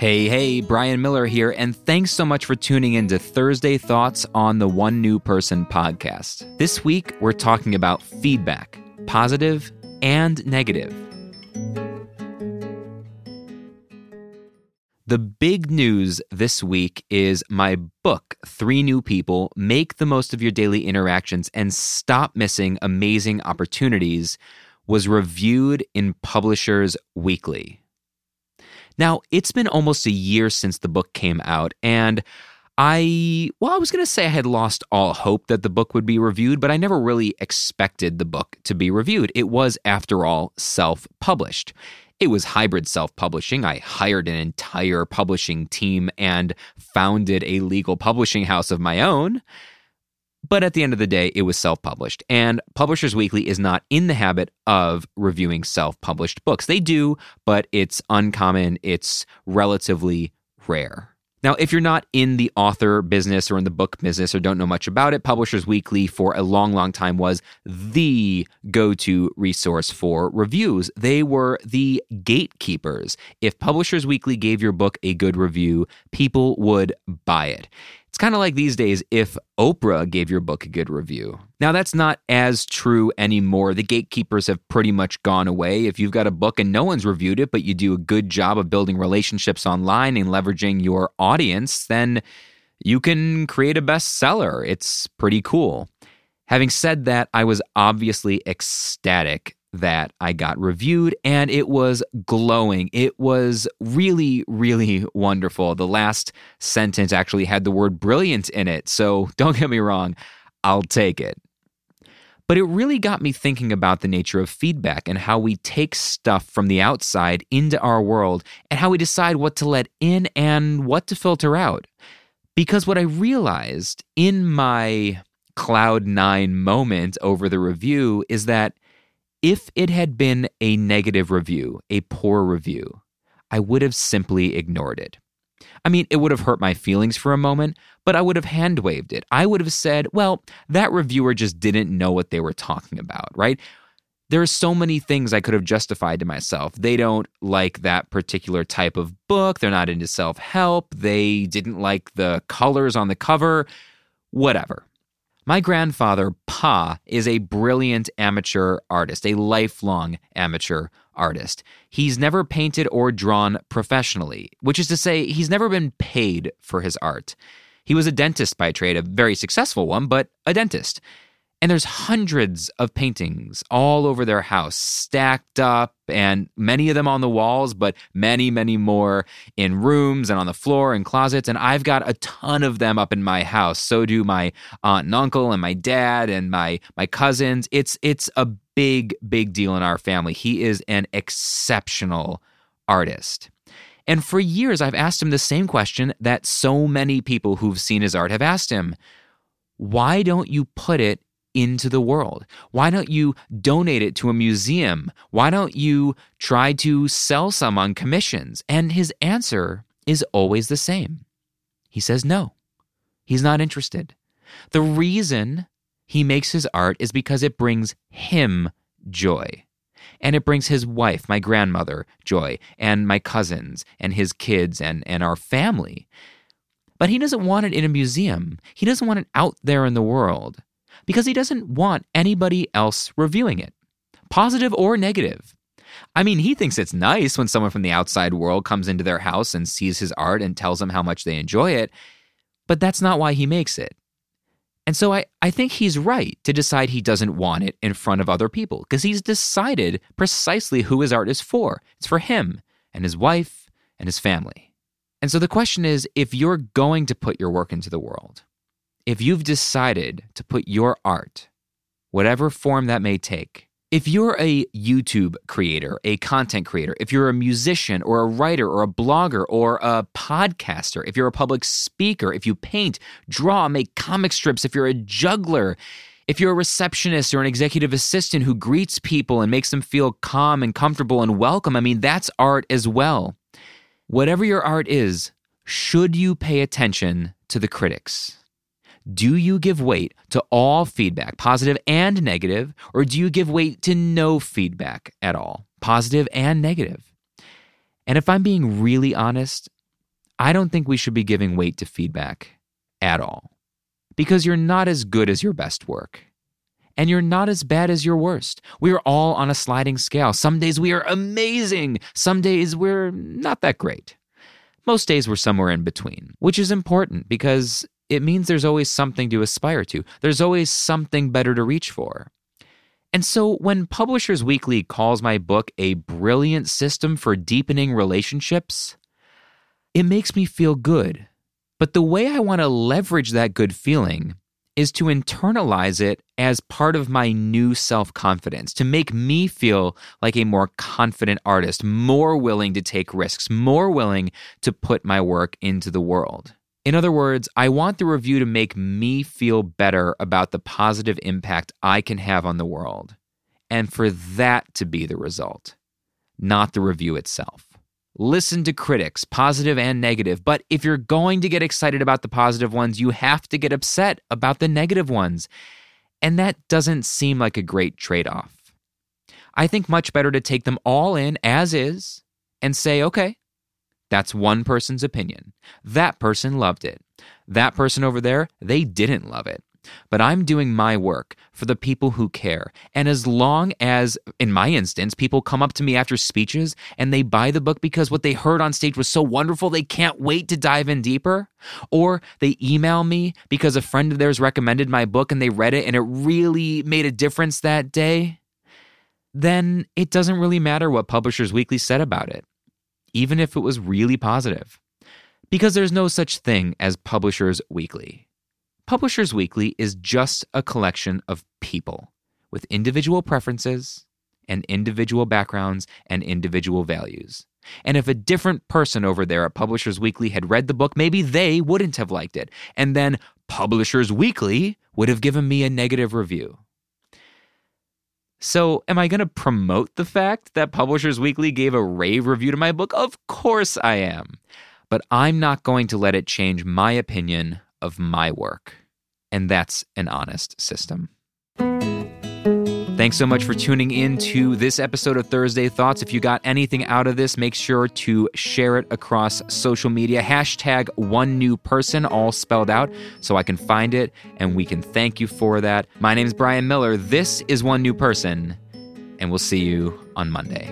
Hey, hey, Brian Miller here, and thanks so much for tuning in to Thursday Thoughts on the One New Person podcast. This week, we're talking about feedback, positive and negative. The big news this week is my book, Three New People Make the Most of Your Daily Interactions and Stop Missing Amazing Opportunities, was reviewed in Publishers Weekly. Now, it's been almost a year since the book came out, and I, well, I was going to say I had lost all hope that the book would be reviewed, but I never really expected the book to be reviewed. It was, after all, self published. It was hybrid self publishing. I hired an entire publishing team and founded a legal publishing house of my own. But at the end of the day, it was self published. And Publishers Weekly is not in the habit of reviewing self published books. They do, but it's uncommon, it's relatively rare. Now, if you're not in the author business or in the book business or don't know much about it, Publishers Weekly for a long, long time was the go to resource for reviews. They were the gatekeepers. If Publishers Weekly gave your book a good review, people would buy it. It's kind of like these days if Oprah gave your book a good review. Now, that's not as true anymore. The gatekeepers have pretty much gone away. If you've got a book and no one's reviewed it, but you do a good job of building relationships online and leveraging your audience, then you can create a bestseller. It's pretty cool. Having said that, I was obviously ecstatic that I got reviewed and it was glowing. It was really, really wonderful. The last sentence actually had the word brilliant in it. So don't get me wrong, I'll take it. But it really got me thinking about the nature of feedback and how we take stuff from the outside into our world and how we decide what to let in and what to filter out. Because what I realized in my cloud nine moment over the review is that if it had been a negative review, a poor review, I would have simply ignored it. I mean, it would have hurt my feelings for a moment, but I would have hand waved it. I would have said, well, that reviewer just didn't know what they were talking about, right? There are so many things I could have justified to myself. They don't like that particular type of book. They're not into self help. They didn't like the colors on the cover. Whatever. My grandfather, Pa, is a brilliant amateur artist, a lifelong amateur artist. He's never painted or drawn professionally, which is to say, he's never been paid for his art. He was a dentist by trade, a very successful one, but a dentist. And there's hundreds of paintings all over their house, stacked up, and many of them on the walls, but many, many more in rooms and on the floor and closets. And I've got a ton of them up in my house. So do my aunt and uncle and my dad and my my cousins. It's it's a big, big deal in our family. He is an exceptional artist. And for years, I've asked him the same question that so many people who've seen his art have asked him. Why don't you put it into the world? Why don't you donate it to a museum? Why don't you try to sell some on commissions? And his answer is always the same. He says no. He's not interested. The reason he makes his art is because it brings him joy. And it brings his wife, my grandmother, joy, and my cousins, and his kids, and, and our family. But he doesn't want it in a museum. He doesn't want it out there in the world because he doesn't want anybody else reviewing it, positive or negative. I mean, he thinks it's nice when someone from the outside world comes into their house and sees his art and tells them how much they enjoy it, but that's not why he makes it. And so I, I think he's right to decide he doesn't want it in front of other people because he's decided precisely who his art is for. It's for him and his wife and his family. And so the question is if you're going to put your work into the world, if you've decided to put your art, whatever form that may take, if you're a YouTube creator, a content creator, if you're a musician or a writer or a blogger or a podcaster, if you're a public speaker, if you paint, draw, make comic strips, if you're a juggler, if you're a receptionist or an executive assistant who greets people and makes them feel calm and comfortable and welcome, I mean, that's art as well. Whatever your art is, should you pay attention to the critics? Do you give weight to all feedback, positive and negative, or do you give weight to no feedback at all, positive and negative? And if I'm being really honest, I don't think we should be giving weight to feedback at all because you're not as good as your best work. And you're not as bad as your worst. We are all on a sliding scale. Some days we are amazing, some days we're not that great. Most days we're somewhere in between, which is important because it means there's always something to aspire to. There's always something better to reach for. And so when Publishers Weekly calls my book a brilliant system for deepening relationships, it makes me feel good. But the way I want to leverage that good feeling is to internalize it as part of my new self confidence, to make me feel like a more confident artist, more willing to take risks, more willing to put my work into the world. In other words, I want the review to make me feel better about the positive impact I can have on the world, and for that to be the result, not the review itself. Listen to critics, positive and negative, but if you're going to get excited about the positive ones, you have to get upset about the negative ones. And that doesn't seem like a great trade off. I think much better to take them all in as is and say, okay, that's one person's opinion. That person loved it. That person over there, they didn't love it. But I'm doing my work for the people who care. And as long as, in my instance, people come up to me after speeches and they buy the book because what they heard on stage was so wonderful, they can't wait to dive in deeper, or they email me because a friend of theirs recommended my book and they read it and it really made a difference that day, then it doesn't really matter what Publishers Weekly said about it even if it was really positive. Because there's no such thing as Publishers Weekly. Publishers Weekly is just a collection of people with individual preferences and individual backgrounds and individual values. And if a different person over there at Publishers Weekly had read the book, maybe they wouldn't have liked it. And then Publishers Weekly would have given me a negative review. So, am I going to promote the fact that Publishers Weekly gave a rave review to my book? Of course I am. But I'm not going to let it change my opinion of my work. And that's an honest system. Thanks so much for tuning in to this episode of Thursday Thoughts. If you got anything out of this, make sure to share it across social media. Hashtag one new person, all spelled out, so I can find it and we can thank you for that. My name is Brian Miller. This is One New Person, and we'll see you on Monday.